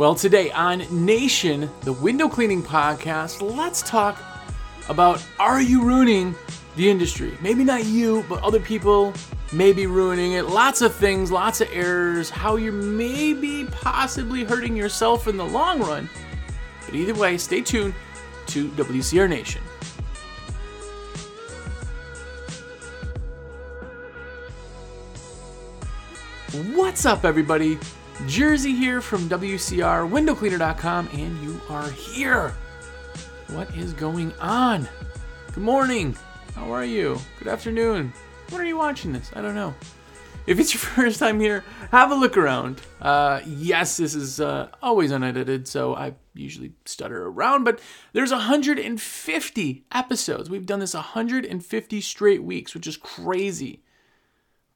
Well, today on Nation, the window cleaning podcast, let's talk about are you ruining the industry? Maybe not you, but other people may be ruining it. Lots of things, lots of errors, how you're maybe possibly hurting yourself in the long run. But either way, stay tuned to WCR Nation. What's up, everybody? Jersey here from WCR, windowcleaner.com, and you are here. What is going on? Good morning. How are you? Good afternoon. When are you watching this? I don't know. If it's your first time here, have a look around. Uh, yes, this is uh, always unedited, so I usually stutter around, but there's 150 episodes. We've done this 150 straight weeks, which is crazy.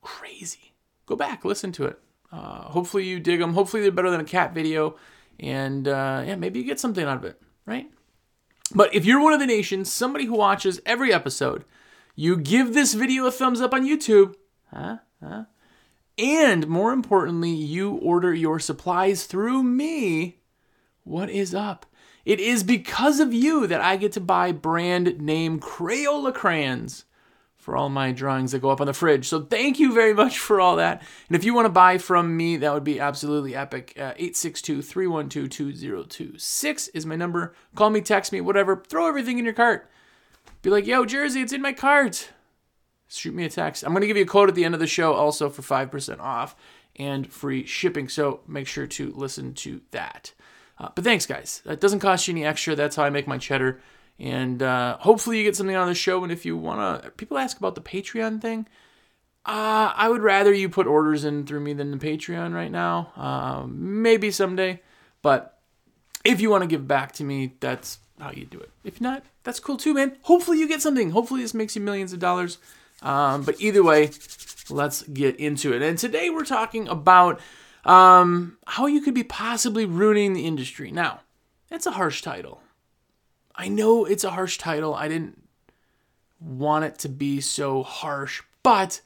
Crazy. Go back, listen to it. Uh, hopefully you dig them. Hopefully they're better than a cat video, and uh, yeah, maybe you get something out of it, right? But if you're one of the nations, somebody who watches every episode, you give this video a thumbs up on YouTube, huh? Huh? And more importantly, you order your supplies through me. What is up? It is because of you that I get to buy brand name Crayola crayons for all my drawings that go up on the fridge. So thank you very much for all that. And if you want to buy from me, that would be absolutely epic. Uh, 862-312-2026 is my number. Call me, text me, whatever. Throw everything in your cart. Be like, yo, Jersey, it's in my cart. Shoot me a text. I'm going to give you a code at the end of the show also for 5% off and free shipping. So make sure to listen to that. Uh, but thanks, guys. That doesn't cost you any extra. That's how I make my cheddar. And uh, hopefully you get something on the show. And if you want to, people ask about the Patreon thing. Uh, I would rather you put orders in through me than the Patreon right now. Uh, maybe someday. But if you want to give back to me, that's how you do it. If not, that's cool too, man. Hopefully you get something. Hopefully this makes you millions of dollars. Um, but either way, let's get into it. And today we're talking about um, how you could be possibly ruining the industry. Now, that's a harsh title. I know it's a harsh title. I didn't want it to be so harsh, but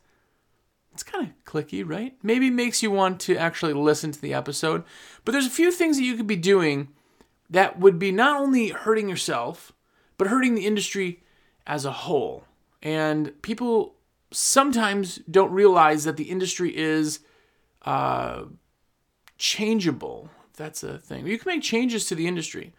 it's kind of clicky, right? Maybe makes you want to actually listen to the episode. But there's a few things that you could be doing that would be not only hurting yourself, but hurting the industry as a whole. And people sometimes don't realize that the industry is uh, changeable. That's a thing. You can make changes to the industry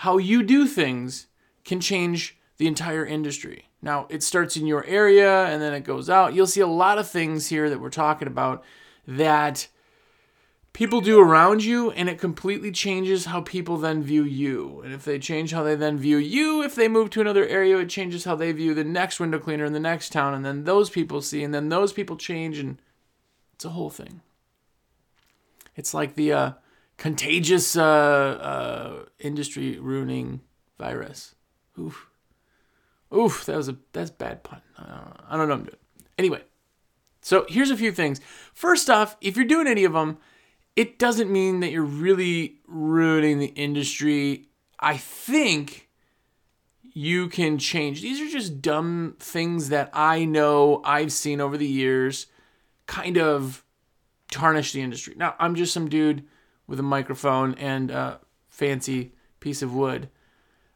how you do things can change the entire industry. Now, it starts in your area and then it goes out. You'll see a lot of things here that we're talking about that people do around you, and it completely changes how people then view you. And if they change how they then view you, if they move to another area, it changes how they view the next window cleaner in the next town. And then those people see, and then those people change, and it's a whole thing. It's like the, uh, contagious uh, uh, industry ruining virus. Oof. Oof, that was a that's bad pun. Uh, I don't know I'm doing. Anyway, so here's a few things. First off, if you're doing any of them, it doesn't mean that you're really ruining the industry. I think you can change. These are just dumb things that I know I've seen over the years kind of tarnish the industry. Now, I'm just some dude with a microphone and a fancy piece of wood.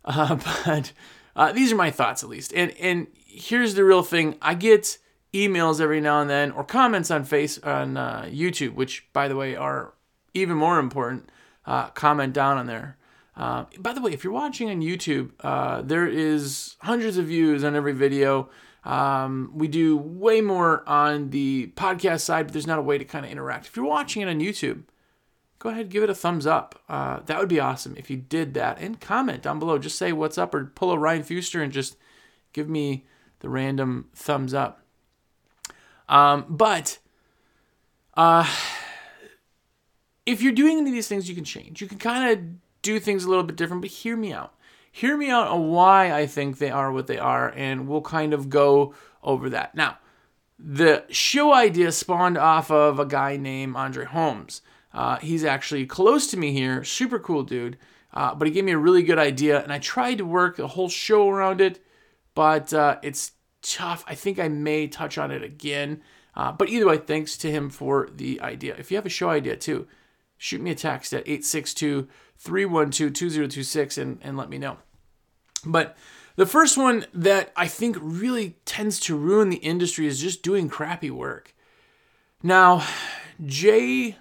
Uh, but uh, these are my thoughts, at least. And and here's the real thing: I get emails every now and then, or comments on face on uh, YouTube, which, by the way, are even more important. Uh, comment down on there. Uh, by the way, if you're watching on YouTube, uh, there is hundreds of views on every video. Um, we do way more on the podcast side, but there's not a way to kind of interact. If you're watching it on YouTube, go ahead give it a thumbs up. Uh, that would be awesome if you did that. And comment down below. Just say what's up or pull a Ryan Fuster and just give me the random thumbs up. Um, but uh, if you're doing any of these things, you can change. You can kind of do things a little bit different, but hear me out. Hear me out on why I think they are what they are, and we'll kind of go over that. Now, the show idea spawned off of a guy named Andre Holmes. Uh, he's actually close to me here, super cool dude. Uh, but he gave me a really good idea, and I tried to work a whole show around it, but uh, it's tough. I think I may touch on it again. Uh, but either way, thanks to him for the idea. If you have a show idea too, shoot me a text at 862 312 2026 and and let me know. But the first one that I think really tends to ruin the industry is just doing crappy work. Now, Jay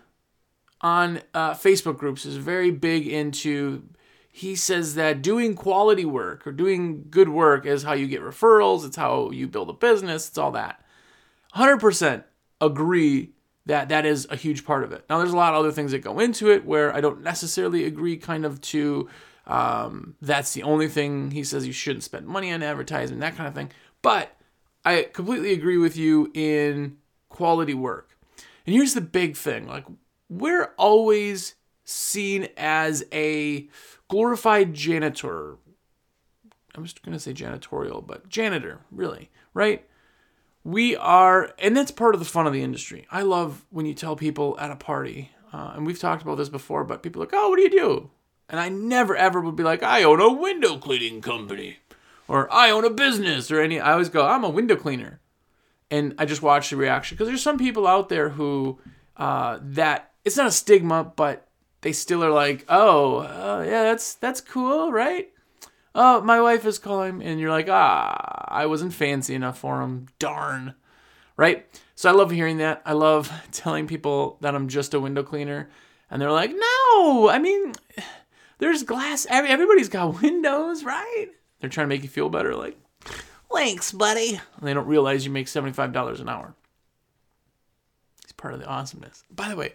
on uh, Facebook groups is very big into. He says that doing quality work or doing good work is how you get referrals, it's how you build a business, it's all that. 100% agree that that is a huge part of it. Now, there's a lot of other things that go into it where I don't necessarily agree, kind of, to um, that's the only thing he says you shouldn't spend money on advertising, that kind of thing. But I completely agree with you in quality work. And here's the big thing like, we're always seen as a glorified janitor. I'm just going to say janitorial, but janitor, really, right? We are, and that's part of the fun of the industry. I love when you tell people at a party, uh, and we've talked about this before, but people are like, oh, what do you do? And I never ever would be like, I own a window cleaning company or I own a business or any. I always go, I'm a window cleaner. And I just watch the reaction because there's some people out there who uh, that it's not a stigma, but they still are like, oh, uh, yeah, that's that's cool, right? Oh, my wife is calling, and you're like, ah, I wasn't fancy enough for him. Darn, right? So I love hearing that. I love telling people that I'm just a window cleaner, and they're like, no, I mean, there's glass. Everybody's got windows, right? They're trying to make you feel better, like, thanks, buddy. And they don't realize you make $75 an hour. It's part of the awesomeness. By the way,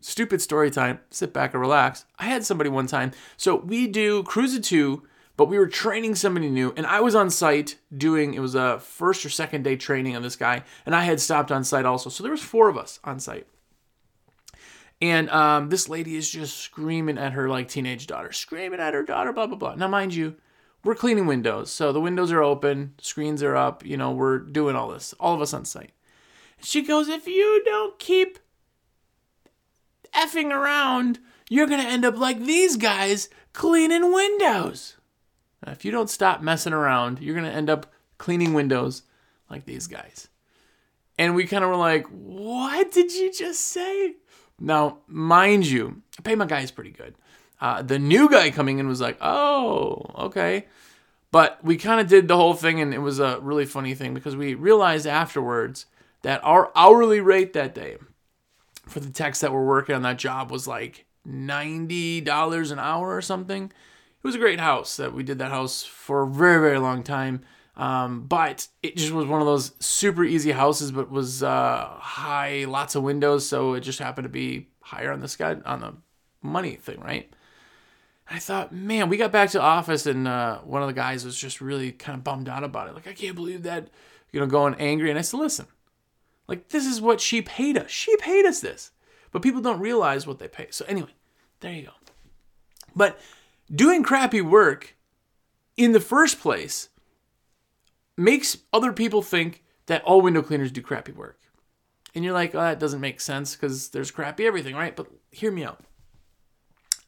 stupid story time. Sit back and relax. I had somebody one time. So we do Crews of Two, but we were training somebody new, and I was on site doing. It was a first or second day training on this guy, and I had stopped on site also. So there was four of us on site. And um, this lady is just screaming at her like teenage daughter, screaming at her daughter, blah blah blah. Now, mind you, we're cleaning windows, so the windows are open, screens are up. You know, we're doing all this, all of us on site. She goes, if you don't keep effing around, you're gonna end up like these guys cleaning windows. Now, if you don't stop messing around, you're gonna end up cleaning windows like these guys. And we kind of were like, what did you just say? Now, mind you, I pay my guys pretty good. Uh, the new guy coming in was like, oh, okay. But we kind of did the whole thing, and it was a really funny thing because we realized afterwards that our hourly rate that day for the techs that were working on that job was like $90 an hour or something. It was a great house that we did that house for a very, very long time. Um, but it just was one of those super easy houses, but was uh, high, lots of windows, so it just happened to be higher on the sky on the money thing, right? I thought, man, we got back to office and uh, one of the guys was just really kind of bummed out about it. Like, I can't believe that, you know, going angry. And I said, listen, like, this is what she paid us. She paid us this. But people don't realize what they pay. So, anyway, there you go. But doing crappy work in the first place makes other people think that all window cleaners do crappy work. And you're like, oh, that doesn't make sense because there's crappy everything, right? But hear me out.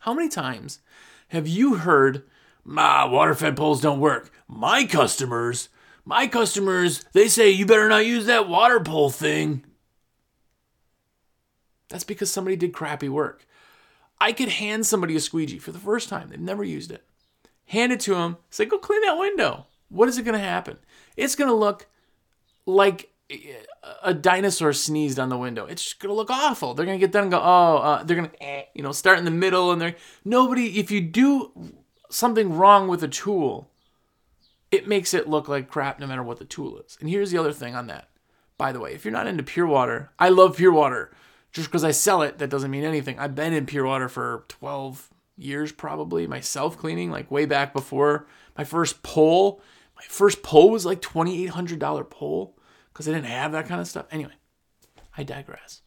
How many times have you heard, my water fed poles don't work? My customers, my customers, they say you better not use that water pole thing. That's because somebody did crappy work. I could hand somebody a squeegee for the first time. They've never used it. Hand it to them. Say, go clean that window. What is it going to happen? It's going to look like a dinosaur sneezed on the window. It's just going to look awful. They're going to get done and go, oh, uh, they're going to, eh, you know, start in the middle and they're, nobody, if you do something wrong with a tool, it makes it look like crap no matter what the tool is. And here's the other thing on that. By the way, if you're not into pure water, I love pure water. Just because I sell it, that doesn't mean anything. I've been in pure water for 12 years probably, myself cleaning, like way back before my first pole my first pole was like $2,800 pole because I didn't have that kind of stuff. Anyway, I digress.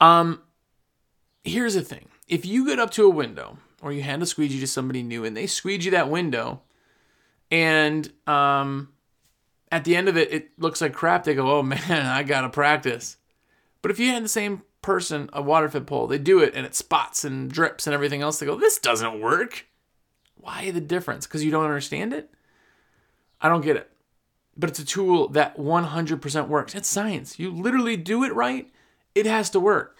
Um, here's the thing if you get up to a window or you hand a squeegee to somebody new and they squeegee that window and um, at the end of it, it looks like crap, they go, oh man, I gotta practice. But if you had the same person a water fed pole, they do it and it spots and drips and everything else, they go, this doesn't work. Why the difference? Because you don't understand it? I don't get it. But it's a tool that 100% works. It's science. You literally do it right, it has to work.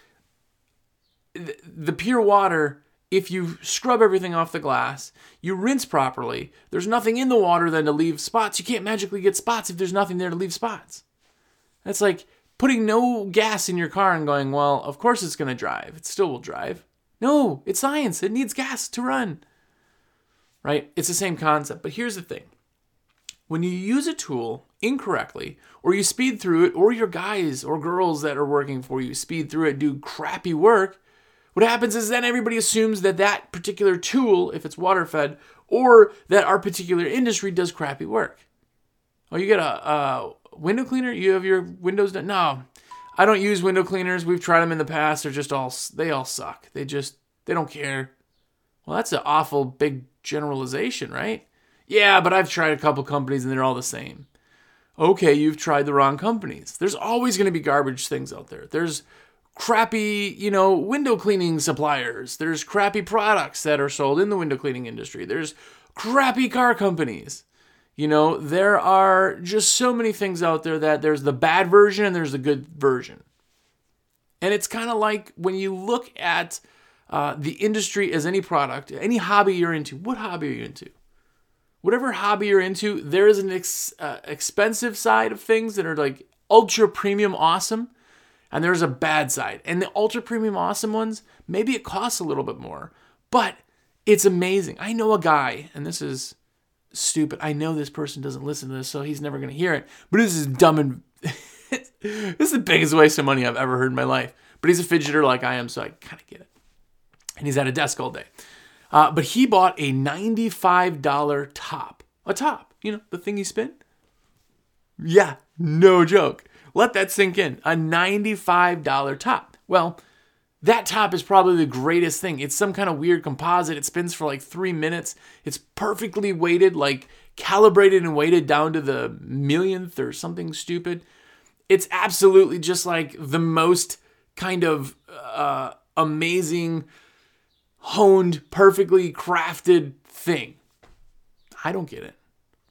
the pure water, if you scrub everything off the glass, you rinse properly, there's nothing in the water then to leave spots. You can't magically get spots if there's nothing there to leave spots. That's like putting no gas in your car and going, well, of course it's going to drive. It still will drive. No, it's science. It needs gas to run. Right? It's the same concept. But here's the thing when you use a tool incorrectly, or you speed through it, or your guys or girls that are working for you speed through it, do crappy work, what happens is then everybody assumes that that particular tool, if it's water fed, or that our particular industry does crappy work. Oh, you get a, a window cleaner? You have your windows done? No, I don't use window cleaners. We've tried them in the past. They're just all they all suck. They just they don't care. Well, that's an awful big generalization, right? Yeah, but I've tried a couple companies and they're all the same. Okay, you've tried the wrong companies. There's always going to be garbage things out there. There's crappy, you know, window cleaning suppliers. There's crappy products that are sold in the window cleaning industry. There's crappy car companies. You know, there are just so many things out there that there's the bad version and there's the good version. And it's kind of like when you look at uh, the industry as any product, any hobby you're into. What hobby are you into? whatever hobby you're into, there is an ex, uh, expensive side of things that are like ultra premium awesome, and there's a bad side. And the ultra premium awesome ones, maybe it costs a little bit more, but it's amazing. I know a guy, and this is stupid. I know this person doesn't listen to this, so he's never going to hear it, but this is dumb and. this is the biggest waste of money I've ever heard in my life. But he's a fidgeter like I am, so I kind of get it. And he's at a desk all day. Uh, but he bought a $95 top. A top, you know, the thing you spin. Yeah, no joke. Let that sink in. A $95 top. Well, that top is probably the greatest thing. It's some kind of weird composite. It spins for like three minutes. It's perfectly weighted, like calibrated and weighted down to the millionth or something stupid. It's absolutely just like the most kind of uh, amazing honed, perfectly crafted thing. I don't get it.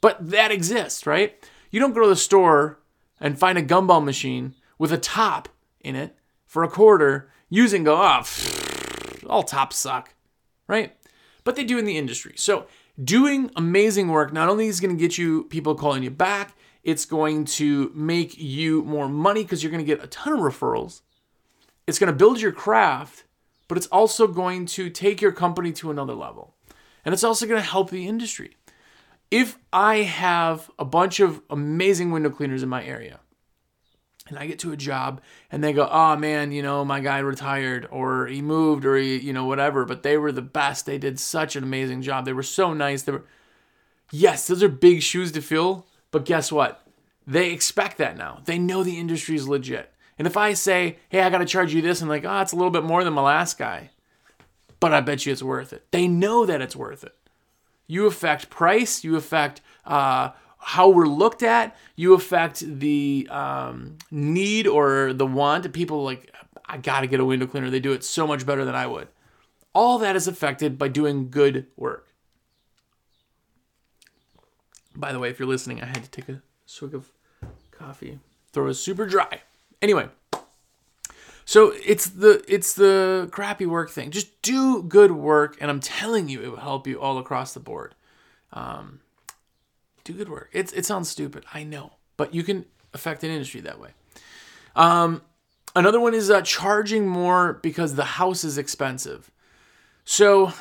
But that exists, right? You don't go to the store and find a gumball machine with a top in it for a quarter, use and go, oh, all tops suck, right? But they do in the industry. So doing amazing work not only is going to get you people calling you back, it's going to make you more money because you're going to get a ton of referrals. It's going to build your craft but it's also going to take your company to another level. And it's also going to help the industry. If I have a bunch of amazing window cleaners in my area, and I get to a job and they go, oh man, you know, my guy retired or he moved or he, you know, whatever, but they were the best. They did such an amazing job. They were so nice. They were, yes, those are big shoes to fill, but guess what? They expect that now. They know the industry is legit. And if I say, hey, I got to charge you this, and like, oh, it's a little bit more than my last guy, but I bet you it's worth it. They know that it's worth it. You affect price, you affect uh, how we're looked at, you affect the um, need or the want. People like, I got to get a window cleaner. They do it so much better than I would. All that is affected by doing good work. By the way, if you're listening, I had to take a swig of coffee. Throw it super dry. Anyway, so it's the it's the crappy work thing. Just do good work, and I'm telling you, it will help you all across the board. Um, do good work. It's it sounds stupid, I know, but you can affect an industry that way. Um, another one is uh, charging more because the house is expensive. So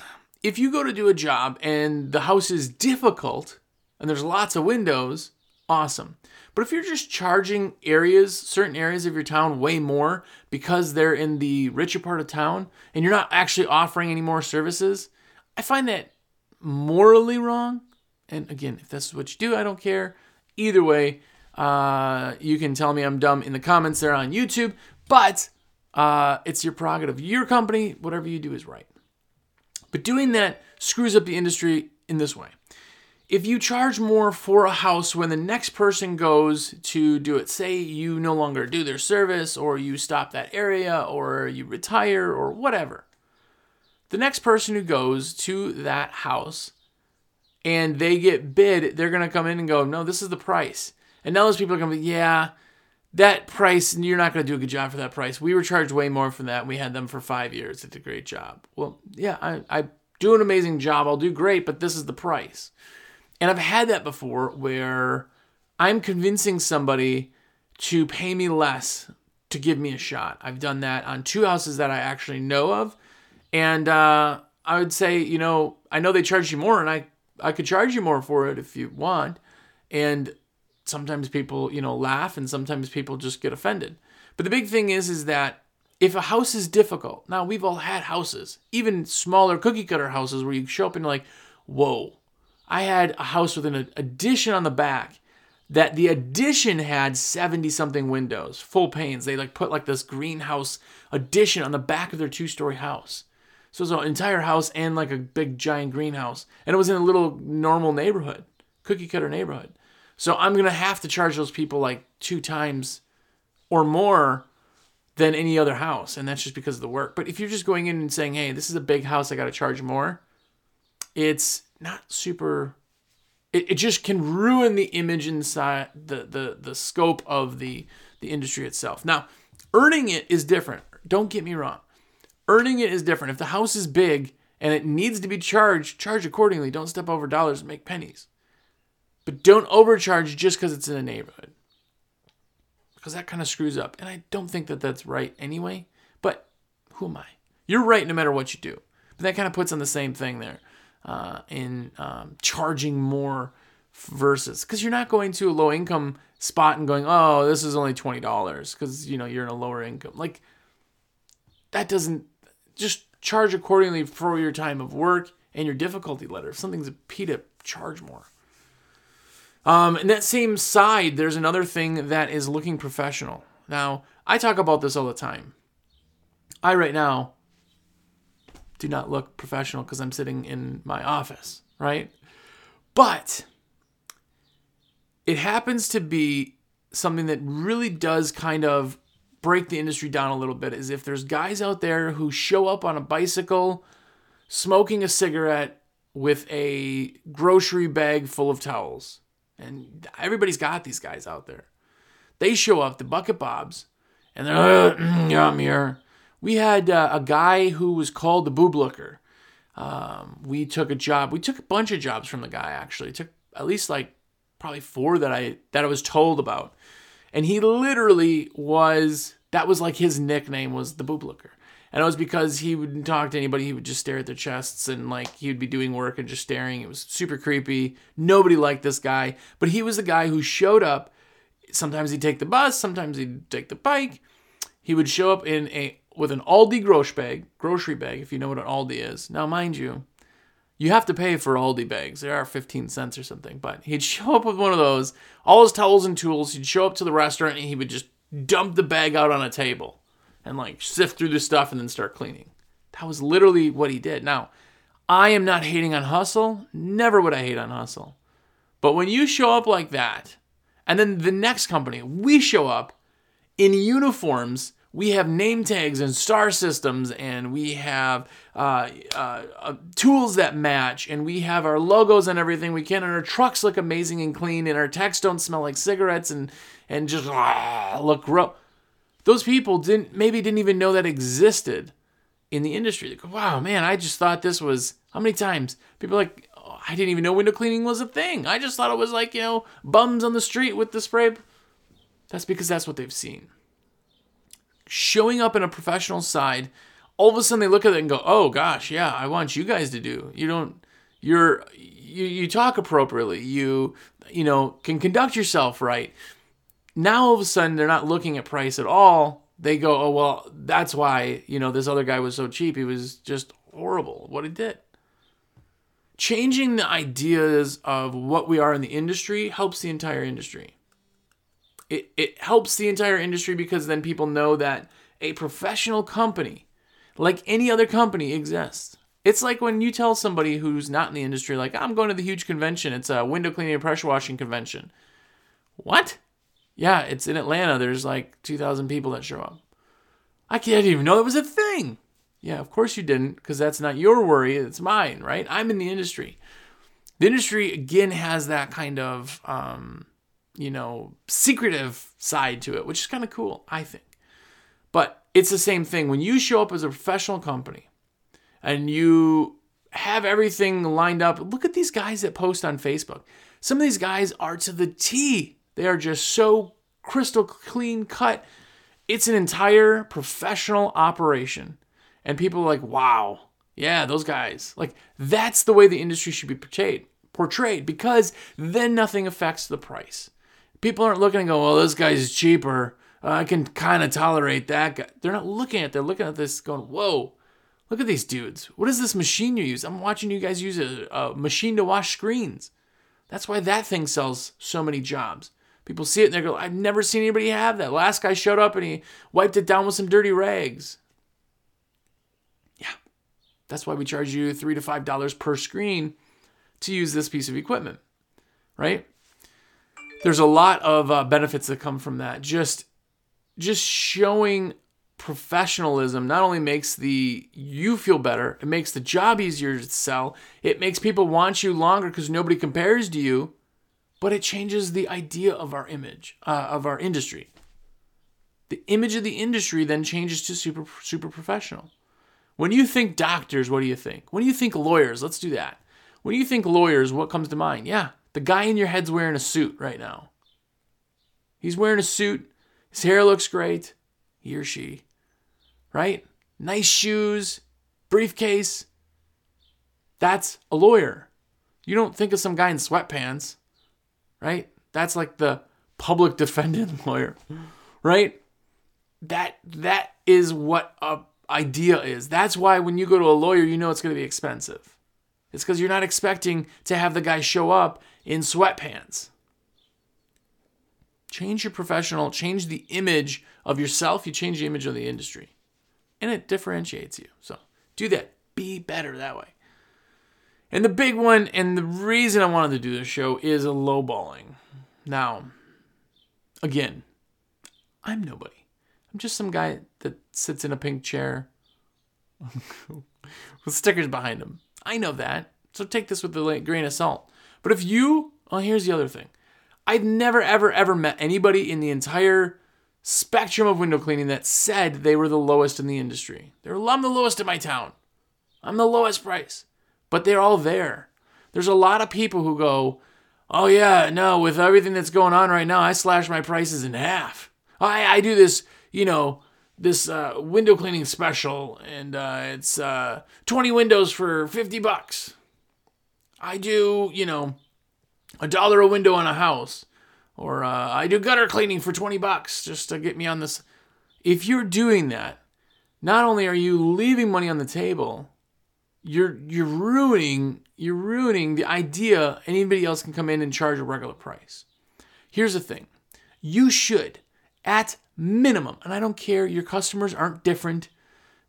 if you go to do a job and the house is difficult and there's lots of windows, awesome. But if you're just charging areas, certain areas of your town way more because they're in the richer part of town and you're not actually offering any more services, I find that morally wrong. And again, if this is what you do, I don't care. Either way, uh, you can tell me I'm dumb in the comments there on YouTube, but uh, it's your prerogative. Your company, whatever you do is right. But doing that screws up the industry in this way if you charge more for a house when the next person goes to do it, say you no longer do their service, or you stop that area, or you retire, or whatever, the next person who goes to that house and they get bid, they're going to come in and go, No, this is the price. And now those people are going to be, Yeah, that price, you're not going to do a good job for that price. We were charged way more for that. We had them for five years. Did a great job. Well, yeah, I, I do an amazing job. I'll do great, but this is the price. And I've had that before where I'm convincing somebody to pay me less to give me a shot. I've done that on two houses that I actually know of. And uh, I would say, you know, I know they charge you more and I, I could charge you more for it if you want. And sometimes people, you know, laugh and sometimes people just get offended. But the big thing is, is that if a house is difficult, now we've all had houses, even smaller cookie cutter houses where you show up and you're like, whoa. I had a house with an addition on the back that the addition had 70 something windows, full panes. They like put like this greenhouse addition on the back of their two story house. So it was an entire house and like a big giant greenhouse. And it was in a little normal neighborhood, cookie cutter neighborhood. So I'm going to have to charge those people like two times or more than any other house. And that's just because of the work. But if you're just going in and saying, hey, this is a big house, I got to charge more, it's not super. It, it just can ruin the image inside the, the, the scope of the, the industry itself. Now, earning it is different. Don't get me wrong. Earning it is different. If the house is big and it needs to be charged, charge accordingly. Don't step over dollars and make pennies. But don't overcharge just because it's in a neighborhood because that kind of screws up. And I don't think that that's right anyway. But who am I? You're right no matter what you do. But that kind of puts on the same thing there uh, in um, charging more versus because you're not going to a low income spot and going, oh, this is only twenty dollars because you know you're in a lower income. Like that doesn't just charge accordingly for your time of work and your difficulty letter. If something's a PITA, charge more. Um, in that same side, there's another thing that is looking professional. Now, I talk about this all the time. I, right now, do not look professional because I'm sitting in my office, right? But it happens to be something that really does kind of break the industry down a little bit is if there's guys out there who show up on a bicycle smoking a cigarette with a grocery bag full of towels and everybody's got these guys out there. They show up, the Bucket Bobs, and they're, uh, mm, yeah, I'm here. We had uh, a guy who was called the Boob Looker. Um, we took a job. We took a bunch of jobs from the guy. Actually, took at least like probably four that I that I was told about, and he literally was. That was like his nickname was the Boob Looker. And it was because he wouldn't talk to anybody. He would just stare at their chests and like he would be doing work and just staring. It was super creepy. Nobody liked this guy. But he was the guy who showed up. Sometimes he'd take the bus, sometimes he'd take the bike. He would show up in a with an Aldi grocery bag, grocery bag, if you know what an Aldi is. Now, mind you, you have to pay for Aldi bags. They are 15 cents or something. But he'd show up with one of those, all his towels and tools. He'd show up to the restaurant and he would just dump the bag out on a table and like sift through the stuff and then start cleaning. That was literally what he did. Now, I am not hating on hustle. Never would I hate on hustle. But when you show up like that, and then the next company, we show up in uniforms. We have name tags and star systems, and we have uh, uh, uh, tools that match, and we have our logos and everything we can, and our trucks look amazing and clean, and our techs don't smell like cigarettes and and just ah, look gross those people didn't maybe didn't even know that existed in the industry. They go, wow, man, I just thought this was how many times people like oh, I didn't even know window cleaning was a thing. I just thought it was like you know bums on the street with the spray. That's because that's what they've seen. Showing up in a professional side, all of a sudden they look at it and go, "Oh gosh, yeah, I want you guys to do. You don't. You're you you talk appropriately. You you know can conduct yourself right." Now all of a sudden they're not looking at price at all. They go, oh well, that's why you know this other guy was so cheap. He was just horrible what he did. Changing the ideas of what we are in the industry helps the entire industry. It it helps the entire industry because then people know that a professional company, like any other company, exists. It's like when you tell somebody who's not in the industry, like, I'm going to the huge convention. It's a window cleaning and pressure washing convention. What? Yeah, it's in Atlanta. There's like 2,000 people that show up. I can't even know that was a thing. Yeah, of course you didn't, because that's not your worry. It's mine, right? I'm in the industry. The industry, again, has that kind of um, you know, secretive side to it, which is kind of cool, I think. But it's the same thing. When you show up as a professional company and you have everything lined up, look at these guys that post on Facebook. Some of these guys are to the T. They are just so crystal clean cut. It's an entire professional operation. And people are like, wow, yeah, those guys. Like, that's the way the industry should be portrayed, portrayed because then nothing affects the price. People aren't looking and go, well, this guy's cheaper. Uh, I can kind of tolerate that guy. They're not looking at. They're looking at this, going, "Whoa, look at these dudes! What is this machine you use? I'm watching you guys use a, a machine to wash screens. That's why that thing sells so many jobs. People see it and they go, I've never seen anybody have that. Last guy showed up and he wiped it down with some dirty rags. Yeah, that's why we charge you three to five dollars per screen to use this piece of equipment, right? There's a lot of uh, benefits that come from that. Just just showing professionalism not only makes the you feel better it makes the job easier to sell it makes people want you longer because nobody compares to you but it changes the idea of our image uh, of our industry. The image of the industry then changes to super super professional. When you think doctors what do you think? When you think lawyers let's do that. When you think lawyers what comes to mind? Yeah the guy in your head's wearing a suit right now he's wearing a suit his hair looks great. He or she. Right? Nice shoes, briefcase. That's a lawyer. You don't think of some guy in sweatpants, right? That's like the public defendant lawyer, right? That that is what a idea is. That's why when you go to a lawyer, you know it's going to be expensive. It's because you're not expecting to have the guy show up in sweatpants. Change your professional, change the image of yourself, you change the image of the industry. And it differentiates you. So do that. Be better that way. And the big one, and the reason I wanted to do this show is a lowballing. Now, again, I'm nobody. I'm just some guy that sits in a pink chair with stickers behind him. I know that. So take this with a grain of salt. But if you, well, here's the other thing. I've never, ever, ever met anybody in the entire spectrum of window cleaning that said they were the lowest in the industry. They're, I'm the lowest in my town. I'm the lowest price. But they're all there. There's a lot of people who go, oh, yeah, no, with everything that's going on right now, I slash my prices in half. I, I do this, you know, this uh, window cleaning special, and uh, it's uh, 20 windows for 50 bucks. I do, you know, a dollar a window on a house, or uh, I do gutter cleaning for 20 bucks just to get me on this. If you're doing that, not only are you leaving money on the table, you're you're ruining you're ruining the idea anybody else can come in and charge a regular price. Here's the thing. You should at minimum, and I don't care your customers aren't different,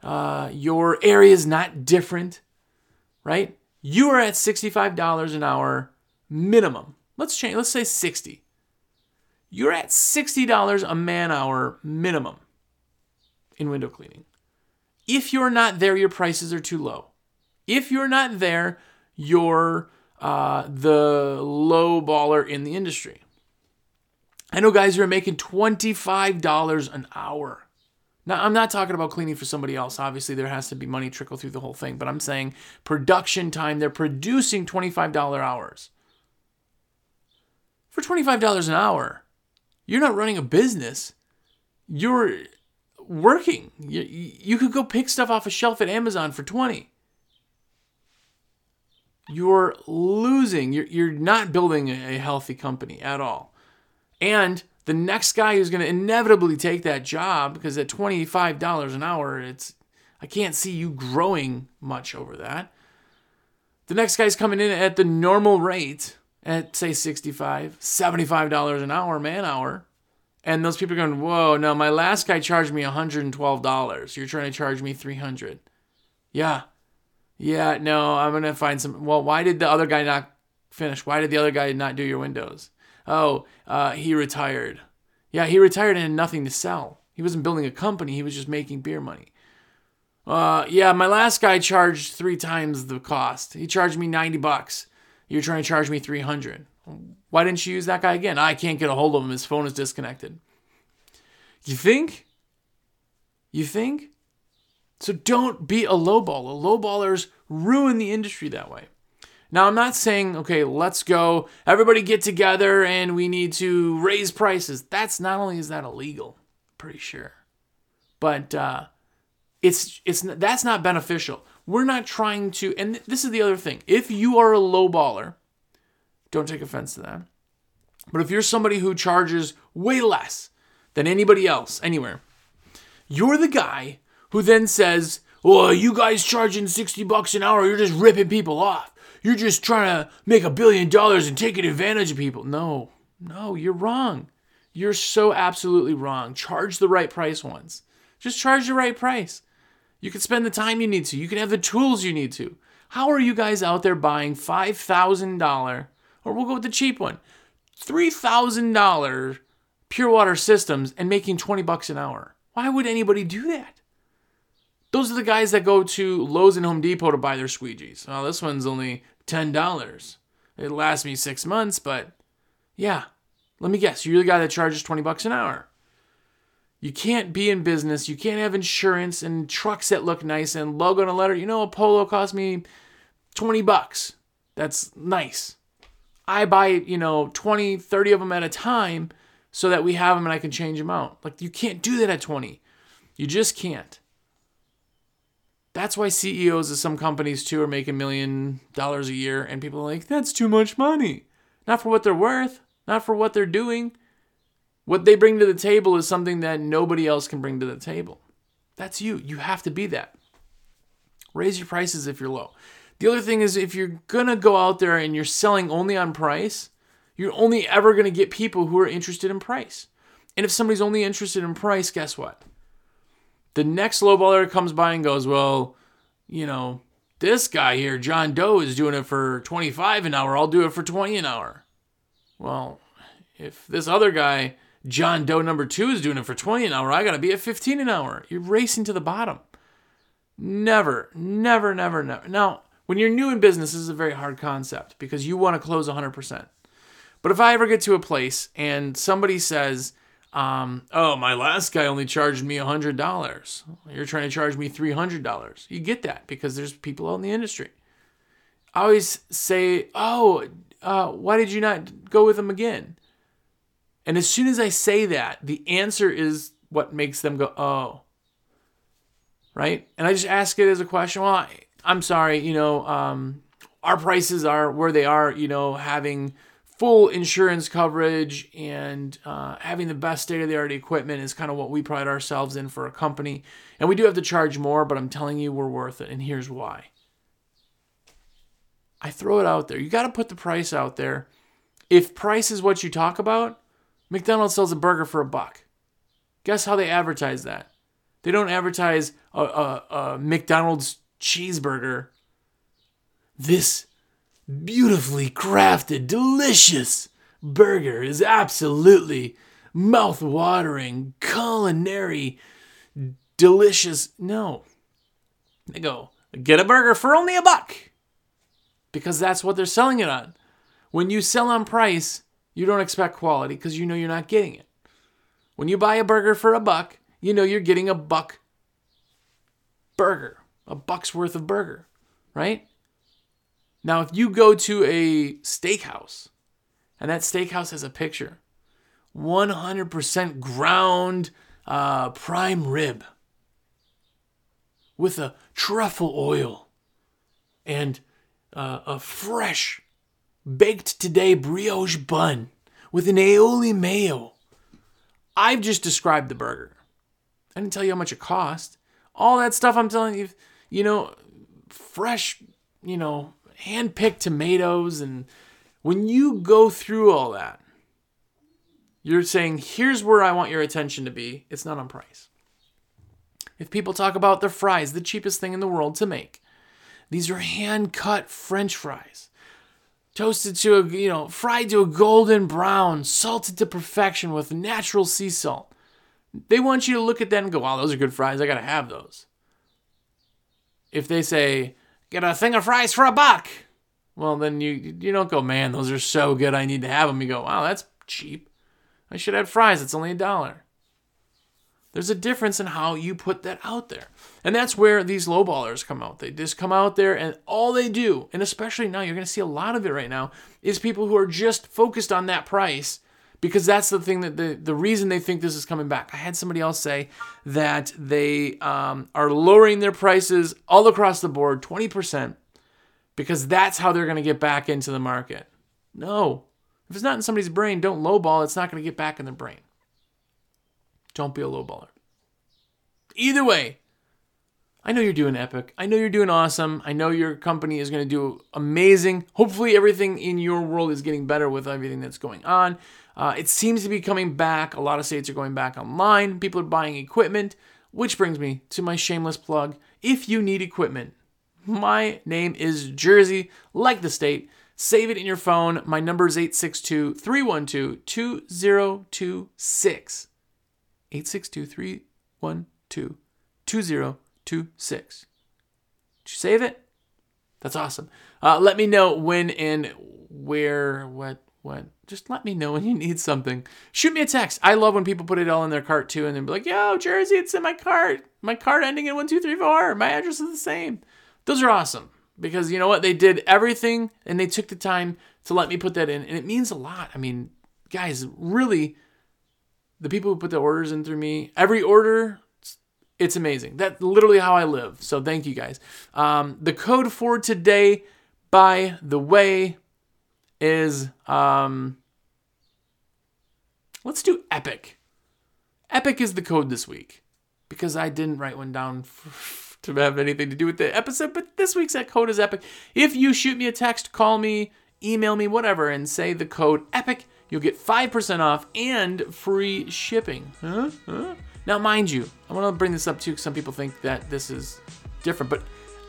uh, your area is not different, right? You are at $65 an hour minimum. Let's change, let's say 60. You're at $60 a man hour minimum in window cleaning. If you're not there, your prices are too low. If you're not there, you're uh, the low baller in the industry. I know guys who are making $25 an hour. Now, I'm not talking about cleaning for somebody else. Obviously, there has to be money trickle through the whole thing, but I'm saying production time, they're producing $25 hours for $25 an hour, you're not running a business. You're working. You, you could go pick stuff off a shelf at Amazon for 20. You're losing. You're, you're not building a healthy company at all. And the next guy who's going to inevitably take that job because at $25 an hour, it's I can't see you growing much over that. The next guy's coming in at the normal rate at say 65 $75 an hour man hour. And those people are going whoa no my last guy charged me $112 you're trying to charge me 300 yeah. Yeah no i'm gonna find some well why did the other guy not finish? Why did the other guy not do your windows oh uh, he retired yeah he retired and had nothing to sell he wasn't building a company he was just making beer money uh, yeah my last guy charged three times the cost he charged me 90 bucks you're trying to charge me 300. Why didn't you use that guy again? I can't get a hold of him. His phone is disconnected. You think? You think? So don't be a lowballer. Lowballers ruin the industry that way. Now, I'm not saying, okay, let's go, everybody get together and we need to raise prices. That's not only is that illegal, pretty sure, but uh, it's it's that's not beneficial. We're not trying to, and this is the other thing. If you are a lowballer, don't take offense to that. But if you're somebody who charges way less than anybody else anywhere, you're the guy who then says, "Oh, you guys charging 60 bucks an hour, you're just ripping people off. You're just trying to make a billion dollars and taking advantage of people." No. No, you're wrong. You're so absolutely wrong. Charge the right price once. Just charge the right price. You can spend the time you need to. You can have the tools you need to. How are you guys out there buying $5,000 or we'll go with the cheap one, $3,000 pure water systems and making 20 bucks an hour? Why would anybody do that? Those are the guys that go to Lowe's and Home Depot to buy their squeegees. Well, this one's only $10. It lasts me six months, but yeah, let me guess, you're the guy that charges 20 bucks an hour. You can't be in business. You can't have insurance and trucks that look nice and logo on a letter. You know, a polo cost me 20 bucks. That's nice. I buy, you know, 20, 30 of them at a time so that we have them and I can change them out. Like, you can't do that at 20. You just can't. That's why CEOs of some companies too are making million dollars a year, and people are like, that's too much money. Not for what they're worth, not for what they're doing. What they bring to the table is something that nobody else can bring to the table. That's you. You have to be that. Raise your prices if you're low. The other thing is if you're to go out there and you're selling only on price, you're only ever to get people who are interested in price. And if somebody's only interested in price, guess what? The next lowballer comes by and goes, Well, you know, this guy here, John Doe, is doing it for 25 an hour. I'll do it for 20 an hour. Well, if this other guy John Doe number two is doing it for 20 an hour. I got to be at 15 an hour. You're racing to the bottom. Never, never, never, never. Now, when you're new in business, this is a very hard concept because you want to close 100%. But if I ever get to a place and somebody says, um, oh, my last guy only charged me $100. You're trying to charge me $300. You get that because there's people out in the industry. I always say, oh, uh, why did you not go with them again? And as soon as I say that, the answer is what makes them go, oh. Right? And I just ask it as a question. Well, I, am sorry, you know, um, our prices are where they are, you know, having full insurance coverage and uh, having the best state of the art equipment is kind of what we pride ourselves in for a company. And we do have to charge more, but I'm telling you, we're worth it. And here's why. I throw it out there. You got to put the price out there. If price is what you talk about, McDonald's sells a burger for a buck. Guess how they advertise that? They don't advertise a, a, a McDonald's cheeseburger. This beautifully crafted, delicious burger is absolutely mouth-watering, culinary, delicious. No. They go, get a burger for only a buck. Because that's what they're selling it on. When you sell on price, you don't expect quality because you know you're not getting it. When you buy a burger for a buck, you know you're getting a buck burger, a buck's worth of burger, right? Now, if you go to a steakhouse and that steakhouse has a picture 100% ground uh, prime rib with a truffle oil and uh, a fresh baked today brioche bun with an aioli mayo. I've just described the burger. I didn't tell you how much it cost. All that stuff I'm telling you, you know, fresh, you know, hand picked tomatoes. And when you go through all that, you're saying, here's where I want your attention to be. It's not on price. If people talk about the fries, the cheapest thing in the world to make, these are hand cut French fries toasted to a you know fried to a golden brown salted to perfection with natural sea salt they want you to look at that and go wow those are good fries i gotta have those if they say get a thing of fries for a buck Well, then you you don't go, man, those are so good. I need to have them. You go, wow, that's cheap. I should have fries. It's only a dollar. There's a difference in how you put that out there. And that's where these lowballers come out. They just come out there and all they do, and especially now, you're going to see a lot of it right now, is people who are just focused on that price because that's the thing that the, the reason they think this is coming back. I had somebody else say that they um, are lowering their prices all across the board 20% because that's how they're going to get back into the market. No. If it's not in somebody's brain, don't lowball. It's not going to get back in their brain. Don't be a lowballer. Either way, I know you're doing epic. I know you're doing awesome. I know your company is going to do amazing. Hopefully, everything in your world is getting better with everything that's going on. Uh, it seems to be coming back. A lot of states are going back online. People are buying equipment, which brings me to my shameless plug. If you need equipment, my name is Jersey, like the state. Save it in your phone. My number is 862 312 2026. 862 312 2026. Did you save it? That's awesome. Uh, let me know when and where, what, what. Just let me know when you need something. Shoot me a text. I love when people put it all in their cart too and then be like, yo, Jersey, it's in my cart. My cart ending in 1234. My address is the same. Those are awesome because you know what? They did everything and they took the time to let me put that in. And it means a lot. I mean, guys, really the people who put the orders in through me, every order, it's amazing. That's literally how I live. So thank you guys. Um, the code for today, by the way, is um, let's do epic. Epic is the code this week because I didn't write one down to have anything to do with the episode, but this week's code is epic. If you shoot me a text, call me, email me, whatever, and say the code epic you'll get 5% off and free shipping. Huh? Huh? Now, mind you, I want to bring this up too because some people think that this is different, but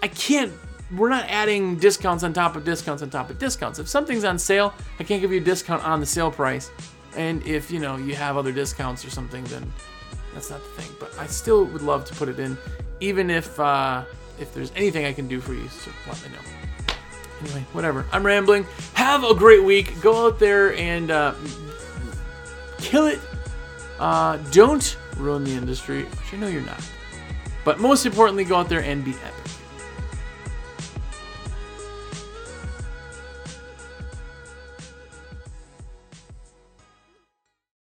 I can't. We're not adding discounts on top of discounts on top of discounts. If something's on sale, I can't give you a discount on the sale price. And if you know you have other discounts or something, then that's not the thing. But I still would love to put it in, even if uh, if there's anything I can do for you. So let me know. Anyway, whatever. I'm rambling. Have a great week. Go out there and uh, kill it. Uh, don't ruin the industry, which I know you're not. But most importantly, go out there and be epic.